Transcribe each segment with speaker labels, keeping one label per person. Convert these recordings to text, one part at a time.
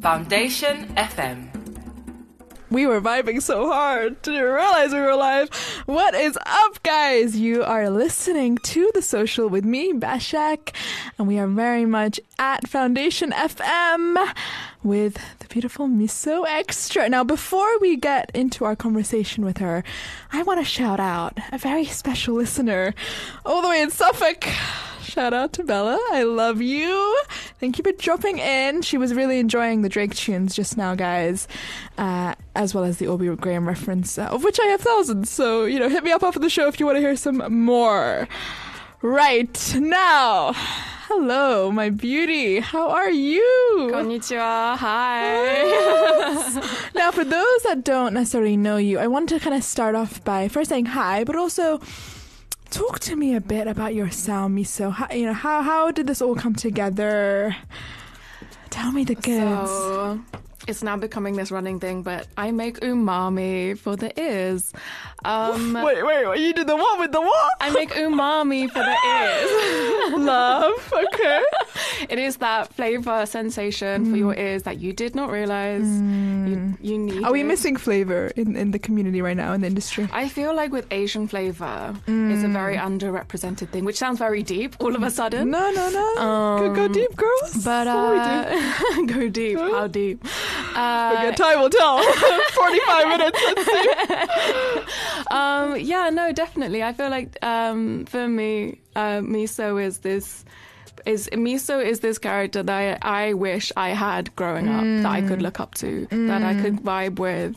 Speaker 1: Foundation FM.
Speaker 2: We were vibing so hard. Didn't realize we were live. What is up, guys? You are listening to The Social with me, Bashak, and we are very much at Foundation FM with the beautiful Miso Extra. Now, before we get into our conversation with her, I want to shout out a very special listener all the way in Suffolk. Shout out to Bella. I love you. Thank you for dropping in. She was really enjoying the Drake tunes just now, guys, uh, as well as the Aubrey Graham reference, uh, of which I have thousands. So, you know, hit me up after the show if you want to hear some more. Right now, hello, my beauty. How are you?
Speaker 3: Konnichiwa. Hi.
Speaker 2: now, for those that don't necessarily know you, I want to kind of start off by first saying hi, but also talk to me a bit about your sound, Miso. How, you know, how how did this all come together? Tell me the goods.
Speaker 3: So, it's now becoming this running thing, but I make umami for the ears. Um,
Speaker 2: wait, wait, wait, you did the what with the what?
Speaker 3: I make umami for the ears.
Speaker 2: Love, okay.
Speaker 3: it is that flavor sensation mm. for your ears that you did not realize mm. you, you, need.
Speaker 2: Are we missing flavor in, in the community right now in the industry?
Speaker 3: I feel like with Asian flavor, mm. it's a very underrepresented thing, which sounds very deep all of a sudden.
Speaker 2: No, no, no. Um, go, go, deep, girls.
Speaker 3: But uh, go deep. Huh? How deep?
Speaker 2: Uh, okay, time will tell. Forty-five minutes. Let's see.
Speaker 3: Um, yeah, no, definitely. I feel like um, for me, uh, Miso is this is Miso is this character that I, I wish I had growing up, mm. that I could mm. look up to, mm. that I could mm. vibe with.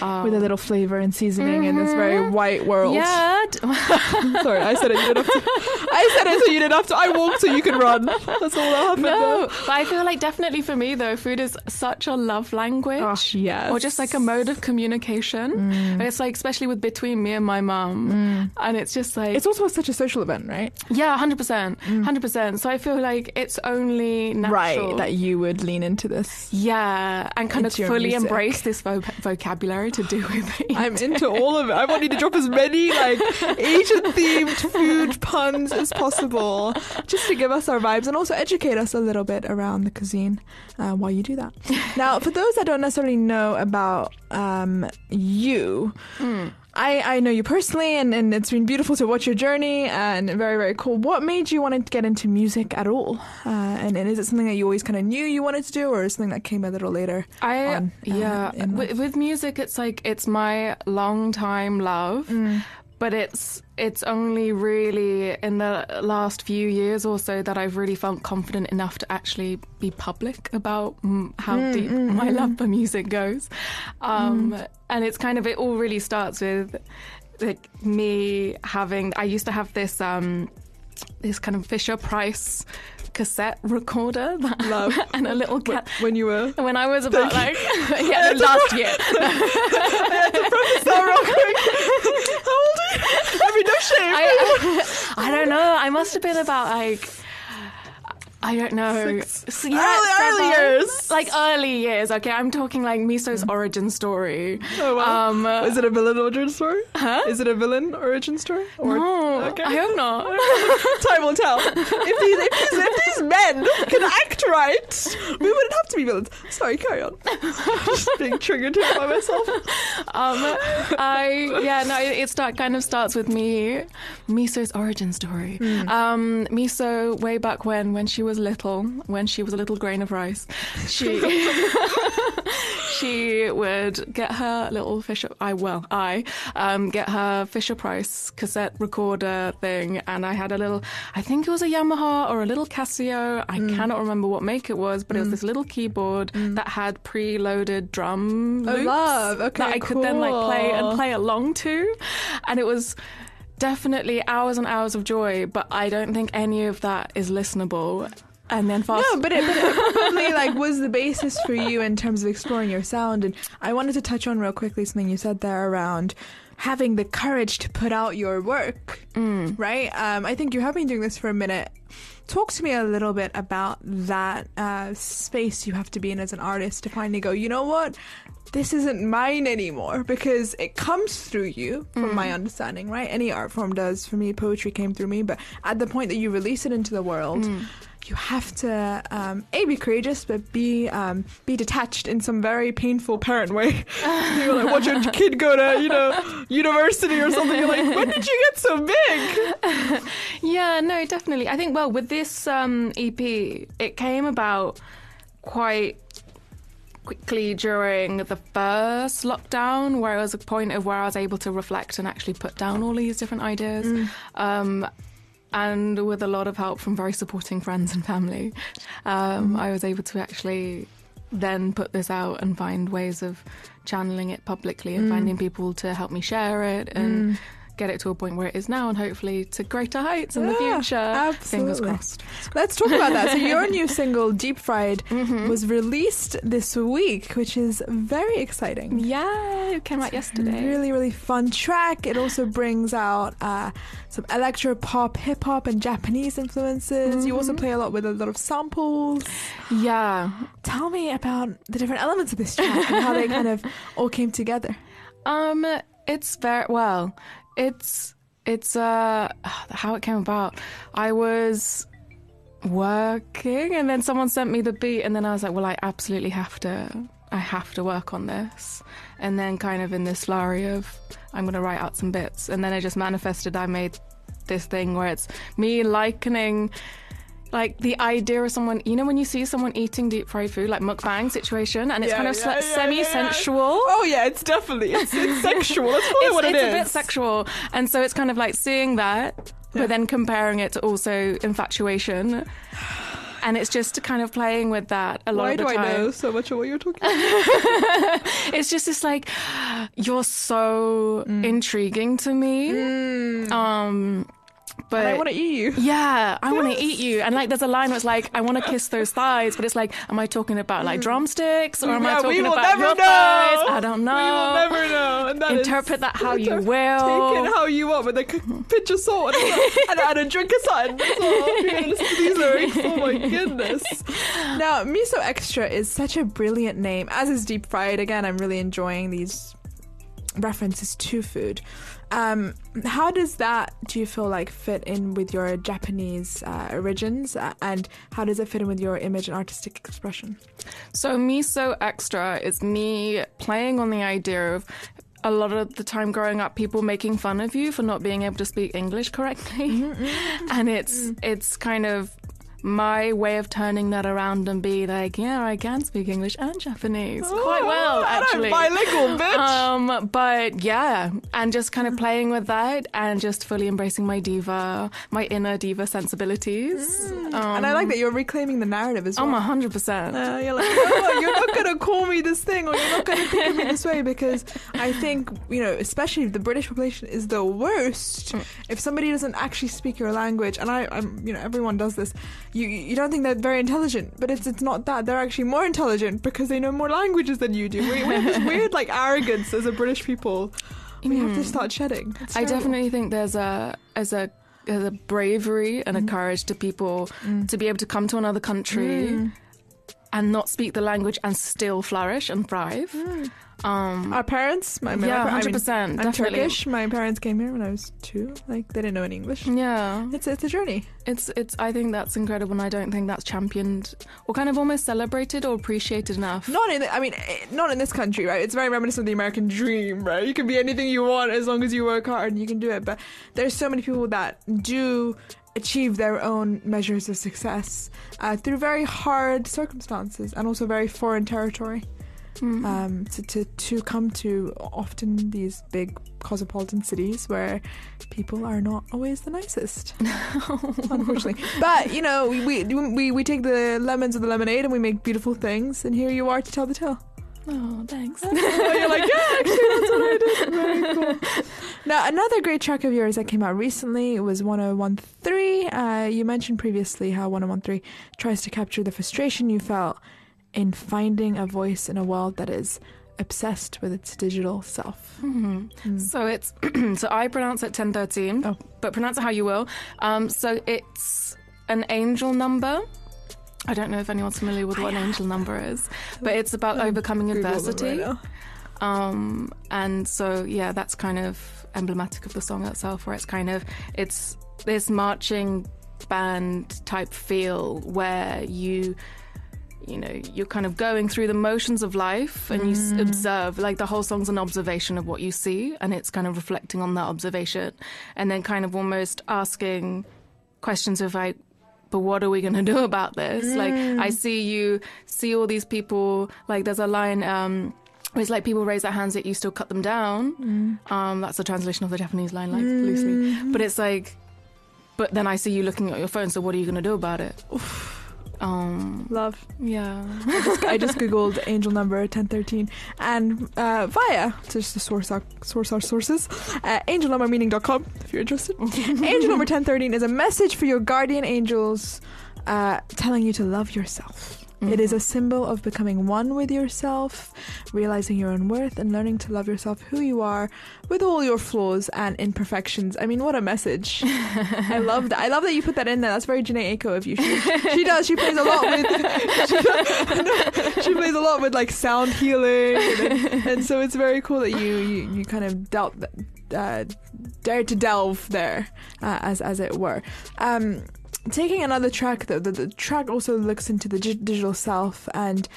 Speaker 2: Um, with a little flavor and seasoning mm-hmm. in this very mm-hmm. white world.
Speaker 3: Yeah.
Speaker 2: Sorry, I said it. You didn't have to. I said it so you didn't have to. I walked so you could run. That's all that happened.
Speaker 3: No, but I feel like definitely for me though, food is such a love language.
Speaker 2: Oh, yes.
Speaker 3: Or just like a mode of communication. Mm. It's like especially with between me and my mum, mm. and it's just like
Speaker 2: it's also such a social event, right?
Speaker 3: Yeah, hundred percent, mm. hundred percent. So I feel like it's only natural.
Speaker 2: right that you would lean into this.
Speaker 3: Yeah, and kind of fully music. embrace this vo- vocabulary to do with it.
Speaker 2: I'm into all of it. I want you to drop as many like Asian themed food puns as possible, just to give us our vibes and also educate us a little bit around the cuisine uh, while you do that. now, for those that don't necessarily know about um, you. Mm. I, I know you personally, and, and it's been beautiful to watch your journey and very, very cool. What made you want to get into music at all? Uh, and, and is it something that you always kind of knew you wanted to do, or something that came a little later?
Speaker 3: I,
Speaker 2: on,
Speaker 3: uh, yeah, with, with, music, it's like it's my long time love. Mm but it's it's only really in the last few years or so that I've really felt confident enough to actually be public about how mm, deep mm, my mm. love for music goes. Um, mm. and it's kind of it all really starts with like me having I used to have this um, this kind of Fisher Price cassette recorder that,
Speaker 2: Love.
Speaker 3: and a little cat.
Speaker 2: When you were?
Speaker 3: When I was about like, yeah, last year.
Speaker 2: I had to preface that real quick. How old are you? I mean, no shame.
Speaker 3: I, I, I don't know. I must have been about like I don't know.
Speaker 2: Six, yeah, early, early years.
Speaker 3: Like early years. Okay, I'm talking like Miso's mm. origin story.
Speaker 2: Oh, wow. Um, Is it a villain origin story?
Speaker 3: Huh?
Speaker 2: Is it a villain origin story?
Speaker 3: Or, no, okay. I hope not.
Speaker 2: Time will tell. If these, if, these, if these men can act right, we wouldn't have to be villains. Sorry, carry on. Just being triggered here by myself.
Speaker 3: Um, I yeah no, it, it start kind of starts with me, Miso's origin story. Mm. Um, Miso way back when when she was little, when she was a little grain of rice, she she would get her little Fisher. I well, I um, get her Fisher Price cassette recorder thing, and I had a little. I think it was a Yamaha or a little Casio. I mm. cannot remember what make it was, but mm. it was mm. this little keyboard mm. that had preloaded drum loops
Speaker 2: oh, love. Okay,
Speaker 3: that I
Speaker 2: cool.
Speaker 3: could then like play and play along to, and it was definitely hours and hours of joy, but I don't think any of that is listenable. And then fast.
Speaker 2: No, but it, but it probably like was the basis for you in terms of exploring your sound. And I wanted to touch on real quickly something you said there around having the courage to put out your work, mm. right? Um, I think you have been doing this for a minute. Talk to me a little bit about that uh, space you have to be in as an artist to finally go, you know what? this isn't mine anymore because it comes through you from mm. my understanding right any art form does for me poetry came through me but at the point that you release it into the world mm. You have to um, a be courageous, but b um, be detached in some very painful parent way. You're like, watch your kid go to you know university or something. You're like, when did you get so big?
Speaker 3: yeah, no, definitely. I think well with this um, EP, it came about quite quickly during the first lockdown, where it was a point of where I was able to reflect and actually put down all these different ideas. Mm. Um, and with a lot of help from very supporting friends and family, um, mm. I was able to actually then put this out and find ways of channeling it publicly and mm. finding people to help me share it and mm get it to a point where it is now and hopefully to greater heights in yeah, the future.
Speaker 2: Absolutely.
Speaker 3: Fingers crossed.
Speaker 2: Let's talk about that. So your new single, Deep Fried, mm-hmm. was released this week, which is very exciting.
Speaker 3: Yeah, it came out yesterday.
Speaker 2: Really, really fun track. It also brings out uh, some electro pop, hip hop, and Japanese influences. Mm-hmm. You also mm-hmm. play a lot with a lot of samples.
Speaker 3: Yeah.
Speaker 2: Tell me about the different elements of this track and how they kind of all came together.
Speaker 3: Um, it's very well. It's it's uh how it came about. I was working and then someone sent me the beat and then I was like, well, I absolutely have to I have to work on this. And then kind of in this flurry of I'm going to write out some bits and then it just manifested I made this thing where it's me likening like the idea of someone, you know, when you see someone eating deep fried food, like mukbang situation, and it's yeah, kind of yeah, yeah, semi-sensual.
Speaker 2: Oh yeah, it's definitely it's, it's sexual. That's probably
Speaker 3: it's,
Speaker 2: what it
Speaker 3: it's
Speaker 2: is.
Speaker 3: a bit sexual, and so it's kind of like seeing that, but then comparing it to also infatuation. And it's just kind of playing with that a lot
Speaker 2: Why
Speaker 3: of the time.
Speaker 2: Why do I know so much of what you're talking about?
Speaker 3: it's just this like, you're so mm. intriguing to me.
Speaker 2: Mm.
Speaker 3: Um, but
Speaker 2: and I want to eat you.
Speaker 3: Yeah, I yes. want to eat you. And like, there's a line where it's like, I want to kiss those thighs, but it's like, am I talking about like mm. drumsticks or am
Speaker 2: yeah,
Speaker 3: I talking
Speaker 2: about
Speaker 3: your
Speaker 2: know.
Speaker 3: thighs? I don't know. We
Speaker 2: will never know. And that
Speaker 3: Interpret that how you will.
Speaker 2: Take it how you want, with a pinch of salt and, and, a drink of sun. These lyrics. Oh my goodness. Now, Miso Extra is such a brilliant name, as is Deep Fried. Again, I'm really enjoying these references to food. Um, how does that do you feel like fit in with your Japanese uh, origins, uh, and how does it fit in with your image and artistic expression?
Speaker 3: So, Miso Extra is me playing on the idea of a lot of the time growing up people making fun of you for not being able to speak english correctly
Speaker 2: mm-hmm,
Speaker 3: and it's mm. it's kind of my way of turning that around and be like, yeah, I can speak English and Japanese oh, quite well, actually.
Speaker 2: bilingual, bitch.
Speaker 3: Um, but yeah, and just kind of playing with that and just fully embracing my diva, my inner diva sensibilities.
Speaker 2: Mm. Um, and I like that you're reclaiming the narrative as well.
Speaker 3: I'm hundred percent.
Speaker 2: Uh, you're like, oh, you're not gonna call me this thing, or you're not gonna think of me this way, because I think you know, especially the British population is the worst. Mm. If somebody doesn't actually speak your language, and I, I'm, you know, everyone does this you you don't think they're very intelligent, but it's it's not that. They're actually more intelligent because they know more languages than you do. We, we have this weird like arrogance as a British people. We mm. have to hmm. start shedding.
Speaker 3: I definitely think there's a as a as a bravery and a mm. courage to people mm. to be able to come to another country hmm. And not speak the language and still flourish and thrive.
Speaker 2: Hmm. Um, Our parents, my,
Speaker 3: my yeah, hundred percent.
Speaker 2: I'm Turkish. My parents came here when I was two. Like they didn't know any English.
Speaker 3: Yeah,
Speaker 2: it's it's a journey.
Speaker 3: It's it's. I think that's incredible, and I don't think that's championed or kind of almost celebrated or appreciated enough.
Speaker 2: Not in. The, I mean, eh, not in this country, right? It's very reminiscent of the American dream, right? You can be anything you want as long as you work hard, and you can do it. But there's so many people that do achieve their own measures of success uh, through very hard circumstances and also very foreign territory mm-hmm. um, to, to, to come to often these big cosmopolitan cities where people are not always the nicest, unfortunately. But you know, we, we we take the lemons of the lemonade and we make beautiful things. And here you are to tell the tale.
Speaker 3: Oh, thanks.
Speaker 2: you're like, yeah, actually, that's what I did. Very cool. Now, another great track of yours that came out recently was 1013. Uh, you mentioned previously how 1013 tries to capture the frustration you felt in finding a voice in a world that is obsessed with its digital self.
Speaker 3: Mm-hmm. Mm. So it's so I pronounce it ten thirteen, oh. but pronounce it how you will. Um, so it's an angel number. I don't know if anyone's familiar with what an angel number is, but it's about overcoming adversity. Um, and so yeah, that's kind of emblematic of the song itself, where it's kind of it's this marching band type feel where you you know you're kind of going through the motions of life and you s observe like the whole song's an observation of what you see and it's kind of reflecting on that observation. And then kind of almost asking questions of like but what are we going to do about this? Like i see you see all these people like there's a line um it's like people raise their hands yet you still cut them down. Um that's the translation of the japanese line like loosely. But it's like but then i see you looking at your phone so what are you going to do about it? Um
Speaker 2: Love.
Speaker 3: yeah.
Speaker 2: I just googled angel number 1013 and uh, via just to source our source our sources uh, angelnumbermeaning.com if you're interested. Angel number 1013 is a message for your guardian angels uh, telling you to love yourself It is a symbol of becoming one with yourself, realizing your own worth, and learning to love yourself who you are with all your flaws and imperfections. I mean, what a message! I love that. I love that you put that in there. That's very Jhené Aiko of you. She, she does. She plays a lot with. She, she plays a lot with like sound healing, and, and so it's very cool that you you, you kind of dealt. Uh, dare to delve there, uh, as as it were. Um, taking another track though, the, the track also looks into the gi- digital self and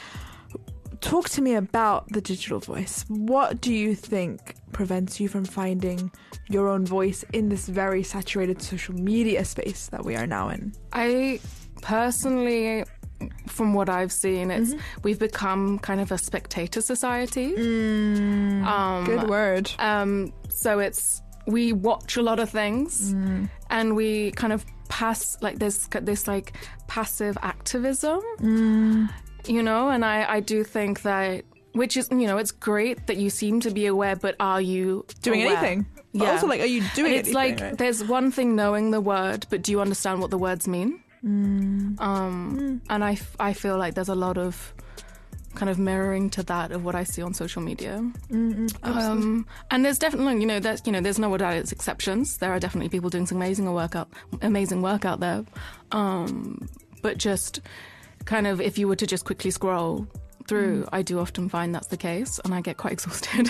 Speaker 2: talk to me about the digital voice. What do you think prevents you from finding your own voice in this very saturated social media space that we are now in?
Speaker 3: I personally, from what I've seen, it's
Speaker 2: Mm-hmm.
Speaker 3: we've become kind of a spectator society.
Speaker 2: Mm,
Speaker 3: Um,
Speaker 2: good word.
Speaker 3: Um, so it's we watch a lot of things,
Speaker 2: Mm.
Speaker 3: and we kind of pass like this this like passive activism,
Speaker 2: Mm.
Speaker 3: you know. And I I do think that. Which is, you know, it's great that you seem to be aware, but are you
Speaker 2: Doing
Speaker 3: aware?
Speaker 2: anything. But
Speaker 3: Yeah.
Speaker 2: also, like, are you doing
Speaker 3: it's
Speaker 2: anything?
Speaker 3: like
Speaker 2: right?
Speaker 3: there's one thing knowing the word, but do you understand what the words mean?
Speaker 2: Mm.
Speaker 3: Um, And I, I feel like there's a lot of kind of mirroring to that of what I see on social media. Um, and there's definitely, you know, there's, you know, there's no doubt it's exceptions. There are definitely people doing some amazing work out, amazing work out there. Um, but just kind of, if you were to just quickly scroll through, I do often find that's the case, and I get quite exhausted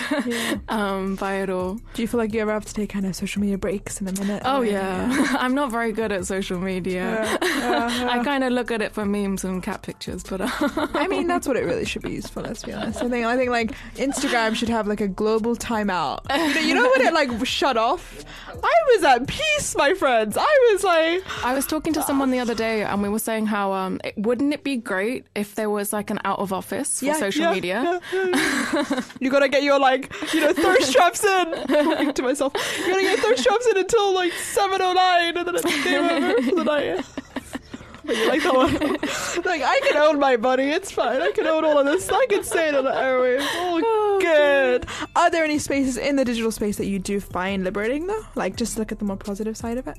Speaker 3: um, by it all.
Speaker 2: Do you feel like you ever have to take kind of social media breaks in a minute?
Speaker 3: Oh
Speaker 2: Or-
Speaker 3: yeah, I'm not very good at social media. I kind of look at it for memes and cat pictures, but uh,
Speaker 2: I mean, that's what it really should be used for. Let's be honest. I think I think like Instagram should have like a global timeout. You know, you know when it like shut off. I was at peace, my friends. I was like,
Speaker 3: I was talking to someone the other day, and we were saying how um, it, wouldn't it be great if there was like an out of office for
Speaker 2: yeah,
Speaker 3: social
Speaker 2: yeah,
Speaker 3: media?
Speaker 2: yeah, you gotta get your like, you know, thirst traps in. Talking to myself, you gotta get thirst traps in until like seven oh nine, and then it's game over for the night. You like that one? like I can own my money. It's fine. I can own all of this. I can say it on the airwaves. Oh, good. Are there any spaces in the digital space that you do find liberating though? Like just look at the more positive side of it.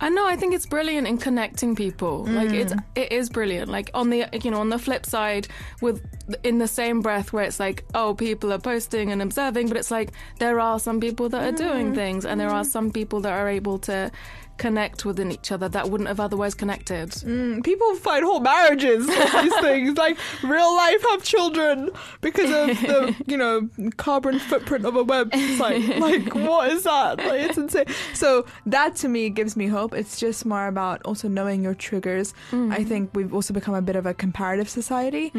Speaker 3: I know. I think it's brilliant in connecting people. Like it's
Speaker 2: Mm.
Speaker 3: it is brilliant. Like on the you know on the flip side, with in the same breath where it's like oh people are posting and observing, but it's like there are some people that are
Speaker 2: Mm.
Speaker 3: doing things, and there are some people that are able to connect within each other that wouldn't have otherwise connected.
Speaker 2: Mm, people find whole marriages these things, like real life have children because of the you know carbon footprint of a website. Like what is that? Like it's insane. So that to me gives me hope. It's just more about also knowing your triggers. I think we've also become a bit of a comparative society,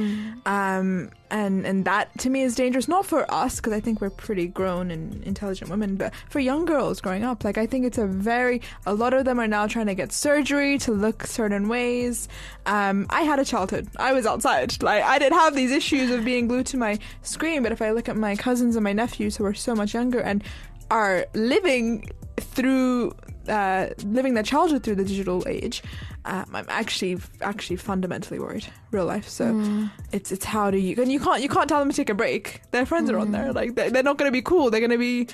Speaker 2: um, and and that to me is dangerous. Not for us because I think we're pretty grown and intelligent women, but for young girls growing up, like I think it's a very a lot of them are now trying to get surgery to look certain ways. Um, I had a childhood. I was outside. Like I didn't have these issues of being glued to my screen. But if I look at my cousins and my nephews who are so much younger and are living through uh, living their childhood through the digital age, um, I'm actually actually fundamentally worried. Real life. So it's it's how do you and you can't you can't tell them to take a break. Their friends are on there. Like they they're not going to be cool. They're going to be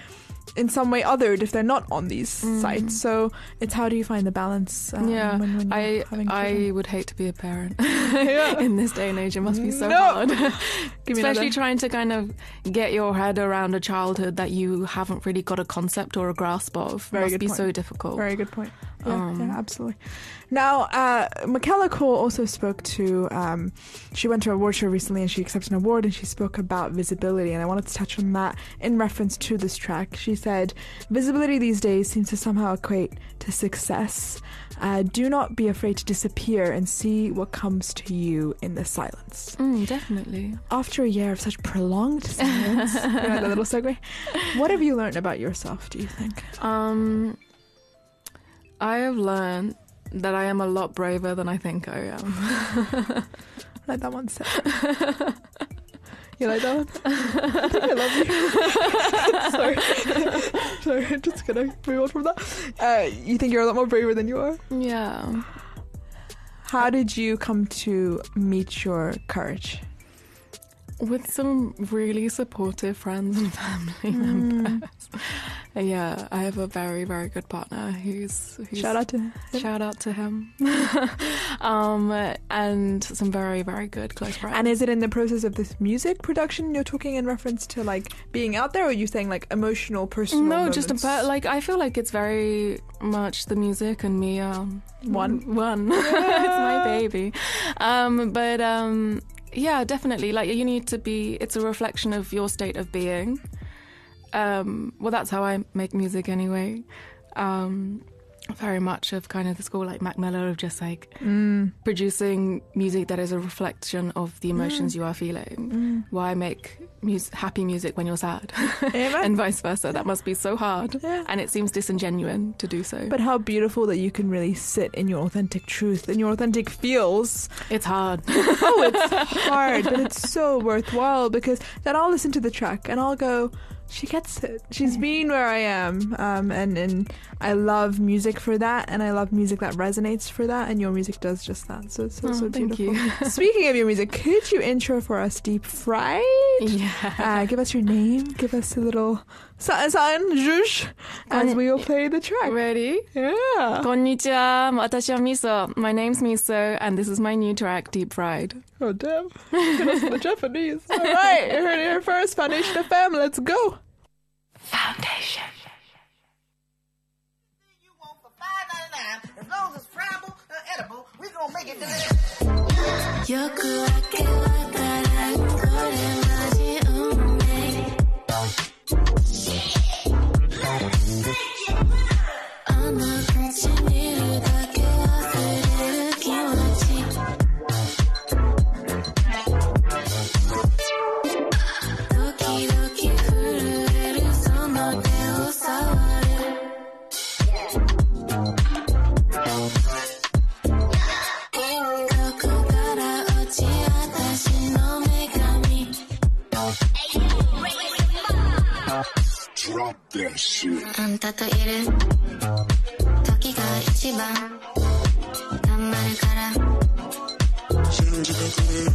Speaker 2: in some way othered if they're not on these sites. So it's how do you find the balance? Um,
Speaker 3: yeah,
Speaker 2: when, when
Speaker 3: I I would hate to be a parent
Speaker 2: Yeah.
Speaker 3: in this day and age. It must be so
Speaker 2: No.
Speaker 3: hard,
Speaker 2: Give me
Speaker 3: especially
Speaker 2: another.
Speaker 3: trying to kind of get your head around a childhood that you haven't really got a concept or a grasp of.
Speaker 2: Very
Speaker 3: must
Speaker 2: good
Speaker 3: be
Speaker 2: point.
Speaker 3: so difficult.
Speaker 2: Very good point. Yeah,
Speaker 3: Um,
Speaker 2: yeah, absolutely. Now, uh, Michaela Coel also spoke to. Um, she went to a award show recently, and she accepted an award, and she spoke about visibility. And I wanted to touch on that in reference to this track. She She said, Visibility these days seems to somehow equate to success. Uh, do not be afraid to disappear and see what comes to you in the silence.
Speaker 3: Mm, definitely.
Speaker 2: After a year of such prolonged silence, you know, the little segue, what have you learned about yourself, do you think?
Speaker 3: Um, I have learned that I am a lot braver than I think I am.
Speaker 2: like that one set. You like that one? I think I love you. Sorry. Sorry, I'm just gonna move on from that. Uh, you think you're a lot more braver than you are?
Speaker 3: yeah.
Speaker 2: How did you come to meet your courage?
Speaker 3: With some really supportive friends and family members. Yeah, I have a very, very good partner who's, who's
Speaker 2: Shout out to him.
Speaker 3: shout out to him. um, and some very, very good close friends.
Speaker 2: And is it in the process of this music production you're talking in reference to like being out there, or are you saying like emotional, personal?
Speaker 3: no, just
Speaker 2: moments?
Speaker 3: about like I feel like it's very much the music and me. Um,
Speaker 2: One.
Speaker 3: one. it's my baby. Um, but um, yeah, definitely. Like you need to be. It's a reflection of your state of being. Um, well, that's how I make music anyway. Um, very much of kind of the school like Mac Miller of just like
Speaker 2: Mm.
Speaker 3: producing music that is a reflection of the emotions you are feeling. Why make mus- happy music when you're sad, and vice versa? That must be so hard,
Speaker 2: Yeah.
Speaker 3: and it seems disingenuous to do so.
Speaker 2: But how beautiful that you can really sit in your authentic truth and your authentic feels.
Speaker 3: it's hard.
Speaker 2: Oh, it's hard, but it's so worthwhile because then I'll listen to the track and I'll go, she gets it. She's being where I am, um, and and I love music for that, and I love music that resonates for that, and your music does just that. So so,
Speaker 3: oh,
Speaker 2: so beautiful. Speaking of your music, could you intro for us Deep Fried?
Speaker 3: Yeah.
Speaker 2: Uh, give us your name. Give us a little sign. zhush, as we will play the track.
Speaker 3: Ready?
Speaker 2: Yeah.
Speaker 3: Konnichiwa, wa Miso. My name's Miso, and this is my new track, Deep Fried.
Speaker 2: Oh damn! Get us the Japanese. All right, you heard it here first. Foundation the Fam. Let's go.
Speaker 4: Yo creo que va. あんたといる時が一番頑張るから信じてくれる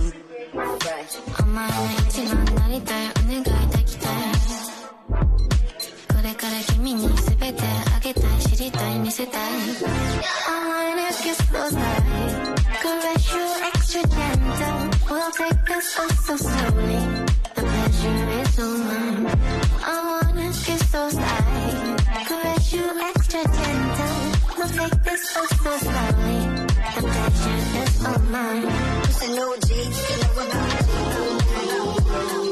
Speaker 4: お前の一番なりたいお願い抱きたいこれから君に全てあげたい知りたい見せたい I wanna kiss those eyes Caress you extra gentle We'll take this all so slowly The pleasure is all mine The pleasure is all mine
Speaker 5: It's a new G, you know what I'm「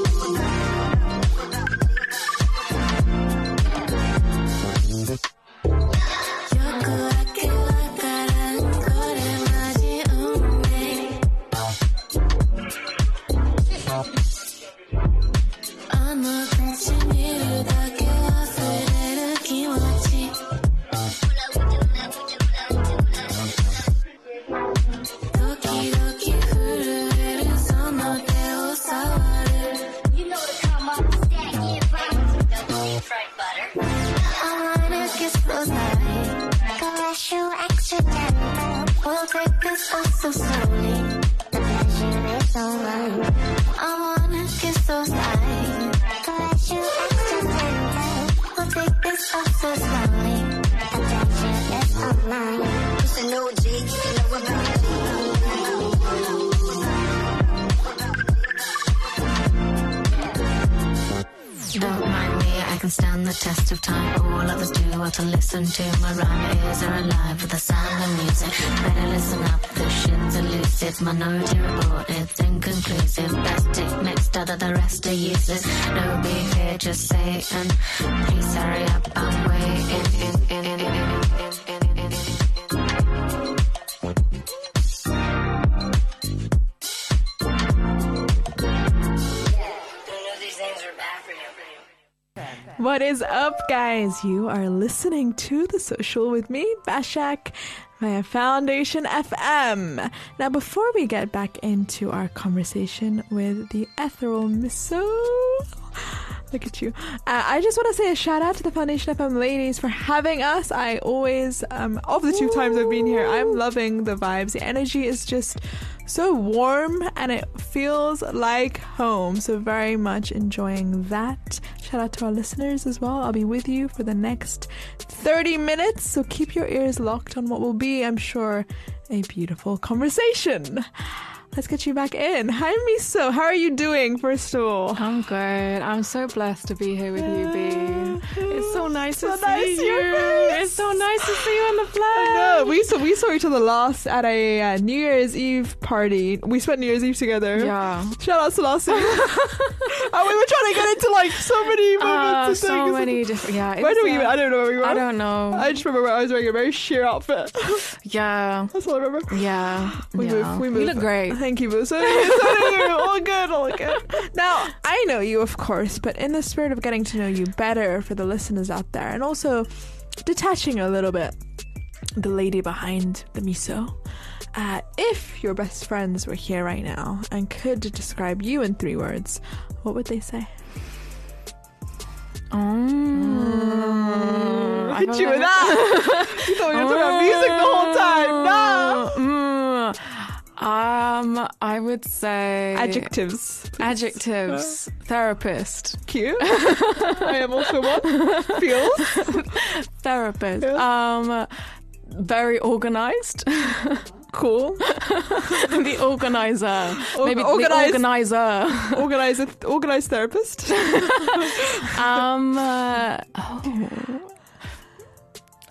Speaker 6: Don't
Speaker 4: mind me, I can stand the test of time. All others do are to listen to my rhyme. Ears are alive with the sound of music. Better listen up, the shit's elusive. Minority report, it's inconclusive. Best take mixed than the rest are useless. No beef here, just saying. Please hurry up, I'm waiting.
Speaker 2: What is up, guys? You are listening to The Social with me, Bashak, via Foundation FM. Now, before we get back into our conversation with the ethereal Miso, look at you. Uh, I just want to say a shout out to the Foundation FM ladies for having us. I always, um, of the two times I've been here, I'm loving the vibes. The energy is just so warm and it feels like home. So, very much enjoying that. Shout out to our listeners as well. I'll be with you for the next 30 minutes. So, keep your ears locked on what will be, I'm sure, a beautiful conversation. Let's get you back in. Hi, Miso. How are you doing, first of all?
Speaker 3: I'm good. I'm so blessed to be here with you, B. It's so nice
Speaker 2: So
Speaker 3: to see you. It's so nice to see you in the flesh.
Speaker 2: I know. We saw we saw each other last at a uh, New Year's Eve party. We spent New Year's Eve together.
Speaker 3: Yeah.
Speaker 2: Shout out to Selassie. and we were trying to get into like so many moments.
Speaker 3: Ah,
Speaker 2: and
Speaker 3: so
Speaker 2: things.
Speaker 3: many different. Yeah.
Speaker 2: Where do we
Speaker 3: uh,
Speaker 2: even? I don't know where we were.
Speaker 3: I don't know.
Speaker 2: I just remember I was wearing a very sheer outfit.
Speaker 3: yeah.
Speaker 2: That's all I remember.
Speaker 3: Yeah.
Speaker 2: We
Speaker 3: yeah.
Speaker 2: move. We move.
Speaker 3: You look great.
Speaker 2: Thank you, Boo. So, so. All good. All good. Now I know you, of course, but in the spirit of getting to know you better for the listeners out there, and also detaching a little bit the lady behind the miso. Uh, if your best friends were here right now and could describe you in three words, what would they say?
Speaker 3: Mm.
Speaker 2: Look at you with that. you thought we were talking about music the whole time. No.
Speaker 3: Um, I would say
Speaker 2: Adjectives.
Speaker 3: Adjectives. Therapist.
Speaker 2: Cute. I am also one. Feels.
Speaker 3: Therapist.
Speaker 2: Yeah.
Speaker 3: Um, very organized.
Speaker 2: Cool.
Speaker 3: the organizer.
Speaker 2: Or-
Speaker 3: Maybe
Speaker 2: organized-
Speaker 3: the organizer.
Speaker 2: Organized, organized therapist.
Speaker 3: um. Uh, oh.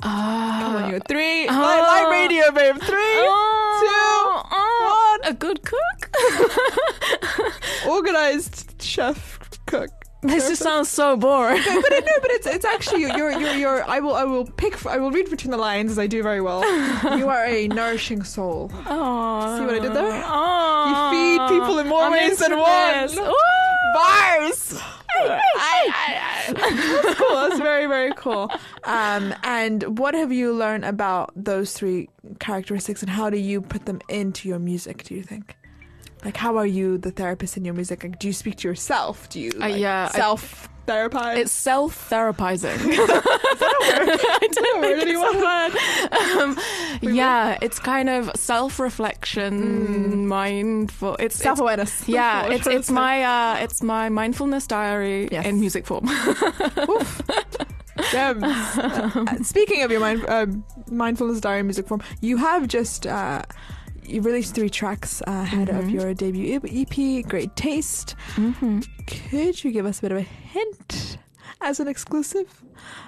Speaker 2: Come on,
Speaker 3: Uh,
Speaker 2: you. Three.
Speaker 3: Oh.
Speaker 2: live, live radio, babe. Three.
Speaker 3: oh, oh, A good cook.
Speaker 2: Organized chef cook.
Speaker 3: this just sounds so boring.
Speaker 2: but it, no, but it's it's actually you're you're you're. I will I will pick. I will read between the lines as I do very well. You are a nourishing soul.
Speaker 3: Oh,
Speaker 2: See what I did there?
Speaker 3: Oh,
Speaker 2: You feed people in more
Speaker 3: I'm
Speaker 2: ways than one. Bars. That's cool. That's very very cool. Um, and what have you learned about those three characteristics, and how do you put them into your music? Do you think? Like, how are you the therapist in your music? Like, do you speak to yourself? Do you like,
Speaker 3: yeah,
Speaker 2: self therapize?
Speaker 3: It's self-therapizing.
Speaker 2: I don't know anyone.
Speaker 3: um, yeah, it's kind of self-reflection, mindful. It's
Speaker 2: self awareness.
Speaker 3: yeah, it's it's my uh, it's my mindfulness diary
Speaker 2: Yes.
Speaker 3: in music form.
Speaker 2: gems. Uh, speaking of your mind, um, mindfulness diary music form, you have just uh, you released three tracks ahead of your debut EP, Great Taste.
Speaker 3: mm-hmm.
Speaker 2: Could you give us a bit of a hint as an exclusive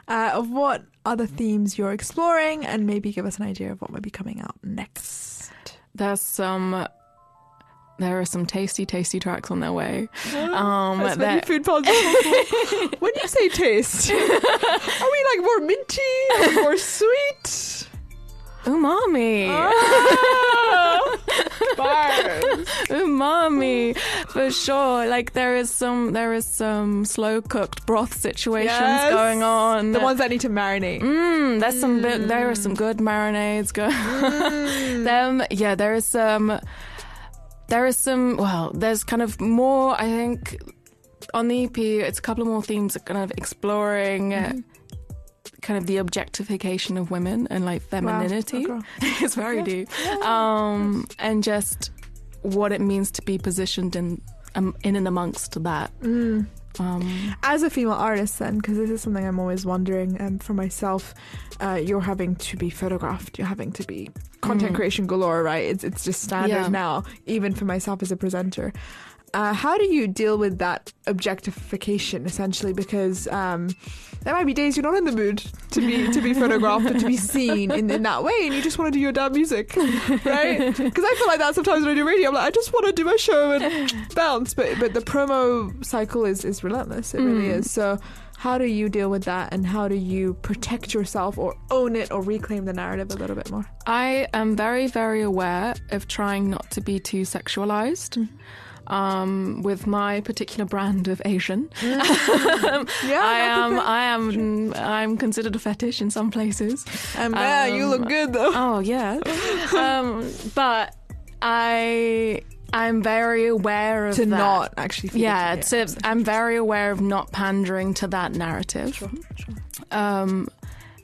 Speaker 2: uh, of what other themes you're exploring, and maybe give us an idea of what might be coming out next?
Speaker 3: There's some. There are some tasty, tasty tracks on their way. Um,
Speaker 2: As many food puns when you say taste, are we like more minty, or more sweet?
Speaker 3: Umami.
Speaker 2: Bars.
Speaker 3: umami for sure like there is some there is some slow cooked broth situations
Speaker 2: Yes.
Speaker 3: going on
Speaker 2: The ones that need to marinate.
Speaker 3: mm, there's some bit, there are some good marinades going
Speaker 2: Mm.
Speaker 3: them yeah there is some there is some well there's kind of more i think on the ep it's a couple of more themes kind of exploring
Speaker 2: Mm-hmm.
Speaker 3: Kind of the objectification of women and like femininity
Speaker 2: Wow.
Speaker 3: it's very deep um and just what it means to be positioned in um, in and amongst that
Speaker 2: Mm.
Speaker 3: um
Speaker 2: As a female artist, then, because this is something I'm always wondering um, for myself, uh, you're having to be photographed, you're having to be content creation galore, right? It's it's just standard
Speaker 3: Yeah.
Speaker 2: now, even for myself as a presenter. Uh, how do you deal with that objectification, essentially? Because um, there might be days you're not in the mood to be to be photographed or to be seen in, in that way, and you just want to do your damn music, right? Because I feel like that sometimes when I do radio. I'm like, I just want to do my show and bounce, but but the promo cycle is is relentless. It really is. So. How do you deal with that, and how do you protect yourself, or own it, or reclaim the narrative a little bit more?
Speaker 3: I am very, very aware of trying not to be too sexualized. Um, with my particular brand of Asian,
Speaker 2: Yeah,
Speaker 3: I am, I am, I'm considered a fetish in some places.
Speaker 2: And man, you
Speaker 3: Um,
Speaker 2: look good though.
Speaker 3: Oh yeah, um, but I, I'm very aware of
Speaker 2: to
Speaker 3: that.
Speaker 2: not actually.
Speaker 3: Yeah,
Speaker 2: it to,
Speaker 3: to, I'm very aware of not pandering to that narrative. Um,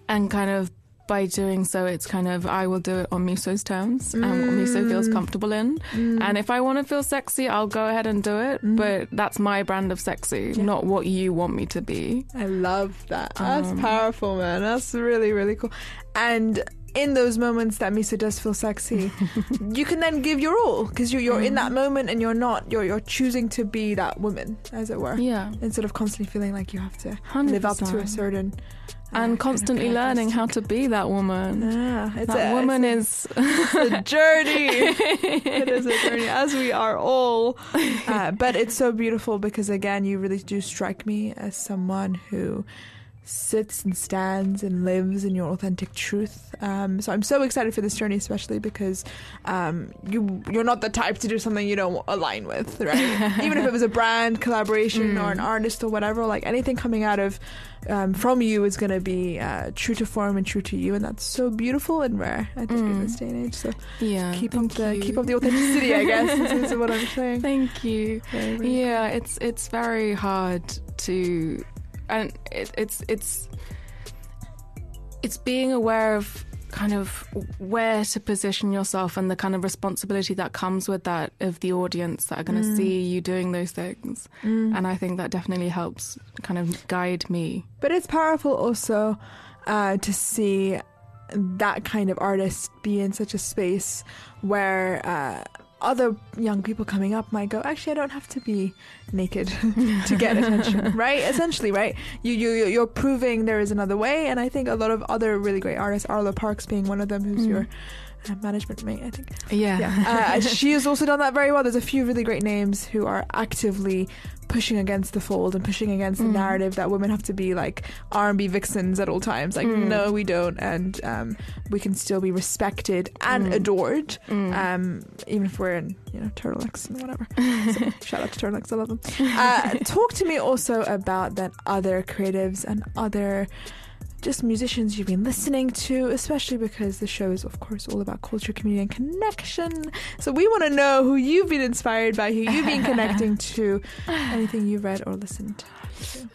Speaker 3: and kind of by doing so, it's kind of I will do it on Miso's terms and what Miso feels mm. comfortable in. Mm. And if I want to feel sexy, I'll go ahead and do it. Mm. But that's my brand of sexy, not what you want me to be.
Speaker 2: I love that. That's
Speaker 3: Um,
Speaker 2: powerful, man. That's really really cool. And in those moments that Miso does feel sexy, you can then give your all because you're, you're in that moment and you're not you're you're choosing to be that woman, as it were.
Speaker 3: Yeah.
Speaker 2: Instead of constantly feeling like you have to live up to a certain
Speaker 3: And constantly learning how to be that woman.
Speaker 2: Yeah, it's
Speaker 3: that
Speaker 2: a,
Speaker 3: woman is
Speaker 2: a, a journey. it is a journey, as we are all. Uh, but it's so beautiful because, again, you really do strike me as someone who sits and stands and lives in your authentic truth. Um, so I'm so excited for this journey, especially because um, you you're not the type to do something you don't align with, right? Even if it was a brand collaboration or an artist or whatever, like anything coming out of um, from you is going to be uh, true to form and true to you, and that's so beautiful and rare. I think in this day and age. So
Speaker 3: yeah.
Speaker 2: keep up the
Speaker 3: you.
Speaker 2: keep up the authenticity, I guess. is, is what I'm saying.
Speaker 3: Thank you. Yeah, it's it's very hard to, and it, it's it's it's being aware of kind of where to position yourself and the kind of responsibility that comes with that of the audience that are going to
Speaker 2: Mm.
Speaker 3: see you doing those things. And I think that definitely helps kind of guide me.
Speaker 2: But it's powerful also uh, to see that kind of artist be in such a space where uh, other young people coming up might go, actually, I don't have to be naked to get attention, right? Essentially, right? You you you're proving there is another way, and I think a lot of other really great artists, Arlo Parks being one of them, who's mm. your uh, management mate, I think.
Speaker 3: Yeah.
Speaker 2: Yeah, uh, she has also done that very well. There's a few really great names who are actively pushing against the fold and pushing against the narrative that women have to be like R&B vixens at all times. Like, no, we don't, and um, we can still be respected and adored, um, even if we're in you know turtlenecks and whatever. So, shout out to turtlenecks, I love them. Uh, talk to me also about that other creatives and other just musicians you've been listening to, especially because the show is, of course, all about culture, community, and connection. So we want to know who you've been inspired by, who you've been connecting to, anything you've read or listened to.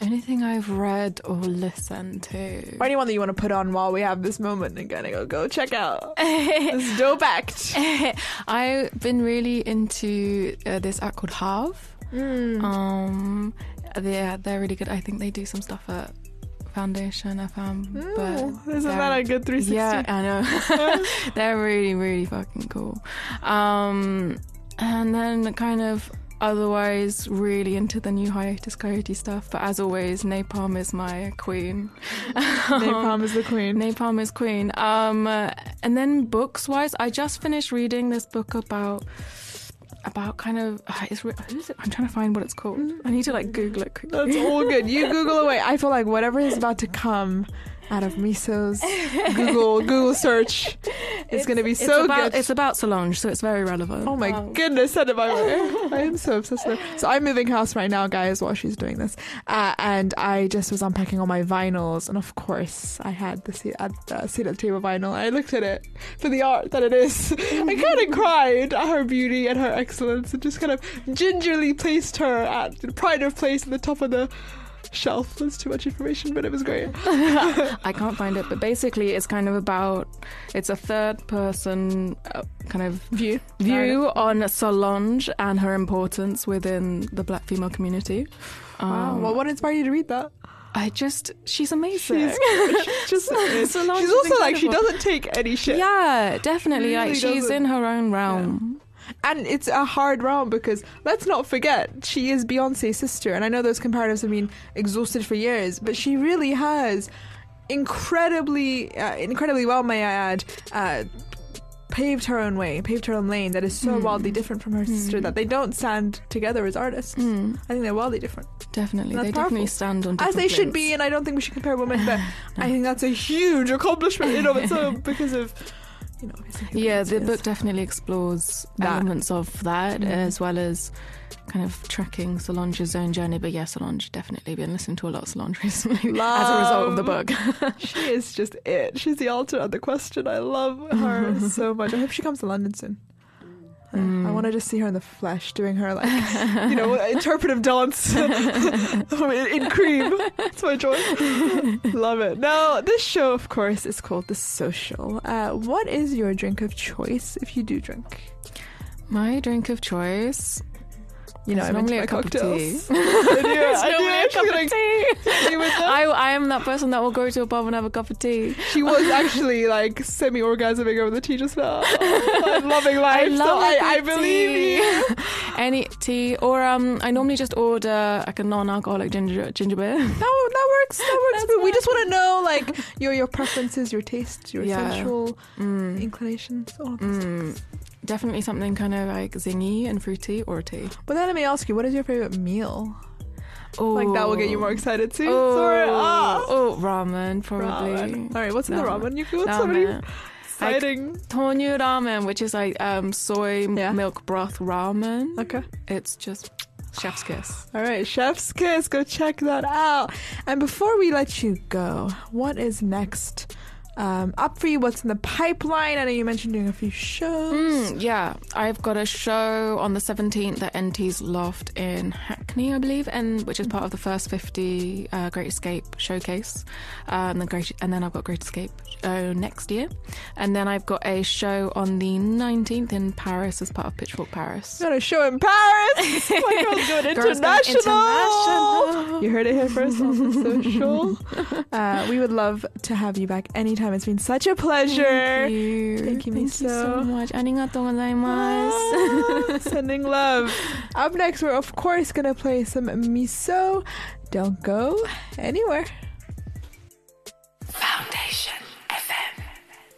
Speaker 3: Anything I've read or listened to.
Speaker 2: Or anyone that you want to put on while we have this moment and kind of go, go check out this dope act.
Speaker 3: I've been really into uh, this act called Halve.
Speaker 2: Hmm.
Speaker 3: Um, they're they're really good. I think they do some stuff at Foundation FM.
Speaker 2: Ooh,
Speaker 3: but
Speaker 2: isn't that a good 360?
Speaker 3: Yeah, I know. they're really really fucking cool. Um, and then kind of otherwise really into the new Hiatus Kaiyote stuff. But as always, Nai Palm is my queen.
Speaker 2: Nai Palm is the queen.
Speaker 3: Nai Palm is queen. Um, and then books wise, I just finished reading this book about about kind of uh, it's re- who's it? I'm trying to find what it's called. I need to like Google it quickly.
Speaker 2: That's all good. You Google away. I feel like whatever is about to come out of Miso's Google Google search is going to be
Speaker 3: It's
Speaker 2: so
Speaker 3: about
Speaker 2: good.
Speaker 3: it's about Solange, so it's very relevant.
Speaker 2: Oh my goodness, send it my way. I am so obsessed with her. So I'm moving house right now, guys, while she's doing this. Uh, and I just was unpacking all my vinyls. And of course, I had the seat at the seat at the table vinyl. I looked at it for the art that it is. I kind of cried at her beauty and her excellence and just kind of gingerly placed her at the pride of place at the top of the shelf. That's too much information, but it was great.
Speaker 3: I can't find it, but basically, it's kind of about it's a third person uh, kind of
Speaker 2: View.
Speaker 3: view on Solange and her importance within the black female community.
Speaker 2: Wow.
Speaker 3: Um,
Speaker 2: Well, what inspired you to read that?
Speaker 3: I just she's amazing.
Speaker 2: She's just she's also like she doesn't take any shit.
Speaker 3: yeah, definitely.
Speaker 2: Really
Speaker 3: like she's
Speaker 2: doesn't.
Speaker 3: in her own realm.
Speaker 2: And it's a hard round because let's not forget she is Beyonce's sister, and I know those comparatives have been exhausted for years, but she really has incredibly, uh, incredibly well, may I add, uh, paved her own way, paved her own lane that is so wildly different from her sister that they don't stand together as artists. I think they're wildly different,
Speaker 3: Definitely, they definitely stand on
Speaker 2: as they should be. And I don't think we should compare women, but I think that's a huge accomplishment in of its own because of, you know, obviously.
Speaker 3: Yeah, the book definitely explores
Speaker 2: That.
Speaker 3: elements of that
Speaker 2: Mhm.
Speaker 3: as well as kind of tracking Solange's own journey. But yeah, Solange definitely been listening to a lot of Solange recently as a result of the book.
Speaker 2: She is just it. She's the altar of the question. I love her so much. I hope she comes to London soon. Uh, I want to just see her in the flesh doing her like you know interpretive dance in cream. It's my joy. Love it. Now this show, of course, is called The Social. Uh, what is your drink of choice if you do drink?
Speaker 3: My drink of choice.
Speaker 2: You know,
Speaker 3: is
Speaker 2: I'm
Speaker 3: normally a cup of tea.
Speaker 2: I knew it. I
Speaker 3: normally a cup of tea.
Speaker 2: hit me with that.
Speaker 3: I, I am that person that will go to a pub and have a cup of tea.
Speaker 2: She was actually like semi-orgasming over the tea just now. I'm loving life, I
Speaker 3: love
Speaker 2: I,
Speaker 3: a
Speaker 2: I
Speaker 3: good
Speaker 2: believe you.
Speaker 3: Any tea, or um, I normally just order like a non-alcoholic ginger ginger beer.
Speaker 2: That, that works. That works. We just want to know like your your preferences, your tastes, your
Speaker 3: Yeah.
Speaker 2: sensual
Speaker 3: Mm,
Speaker 2: inclinations. All of this.
Speaker 3: mm, definitely something kind of like zingy and fruity, or tea.
Speaker 2: But then let me ask you, what is your favorite meal? Like that will get you more excited too.
Speaker 3: Oh,
Speaker 2: Sorry. Ah.
Speaker 3: oh, ramen probably.
Speaker 2: Ramen. All right, what's in the
Speaker 3: Ramen.
Speaker 2: You got so many exciting.
Speaker 3: Tonyu ramen, which is like um, soy
Speaker 2: Yeah.
Speaker 3: milk broth ramen.
Speaker 2: Okay.
Speaker 3: It's just chef's kiss.
Speaker 2: All right, Chef's Kiss. Go check that out. And before we let you go, what is next? Um, up for you? What's in the pipeline? I know you mentioned doing a few shows.
Speaker 3: Mm, yeah, I've got a show on the 17th at NT's Loft in Hackney, I believe, and which is part of the first 50 uh, Great Escape showcase. Uh, and, the Great, and then I've got Great Escape uh, next year. And then I've got a show on the 19th in Paris as part of Pitchfork Paris.
Speaker 2: Got a show in Paris. My girl's going
Speaker 3: Girls going
Speaker 2: international.
Speaker 3: international.
Speaker 2: You heard it here first on social. Uh, we would love to have you back anytime time. It's been such a pleasure.
Speaker 3: Thank you,
Speaker 2: Thank you,
Speaker 3: Thank
Speaker 2: so.
Speaker 3: you so much. Arigatou.
Speaker 2: Sending love. Up next, we're of course going to play some miso. Don't go anywhere. Foundation.